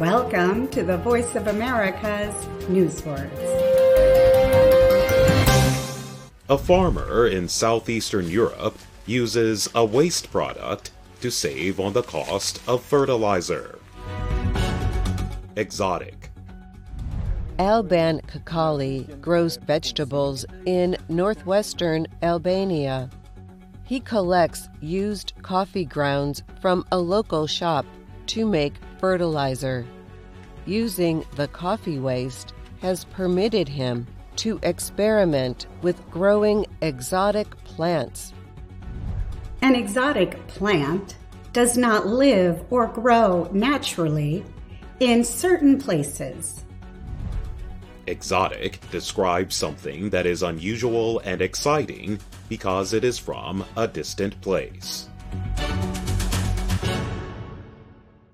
Welcome to the Voice of America's Newswords. A farmer in southeastern Europe uses a waste product to save on the cost of fertilizer. Exotic. Alban Kakali grows vegetables in northwestern Albania. He collects used coffee grounds from a local shop to make fertilizer. Using the coffee waste has permitted him to experiment with growing exotic plants. An exotic plant does not live or grow naturally in certain places. Exotic describes something that is unusual and exciting because it is from a distant place.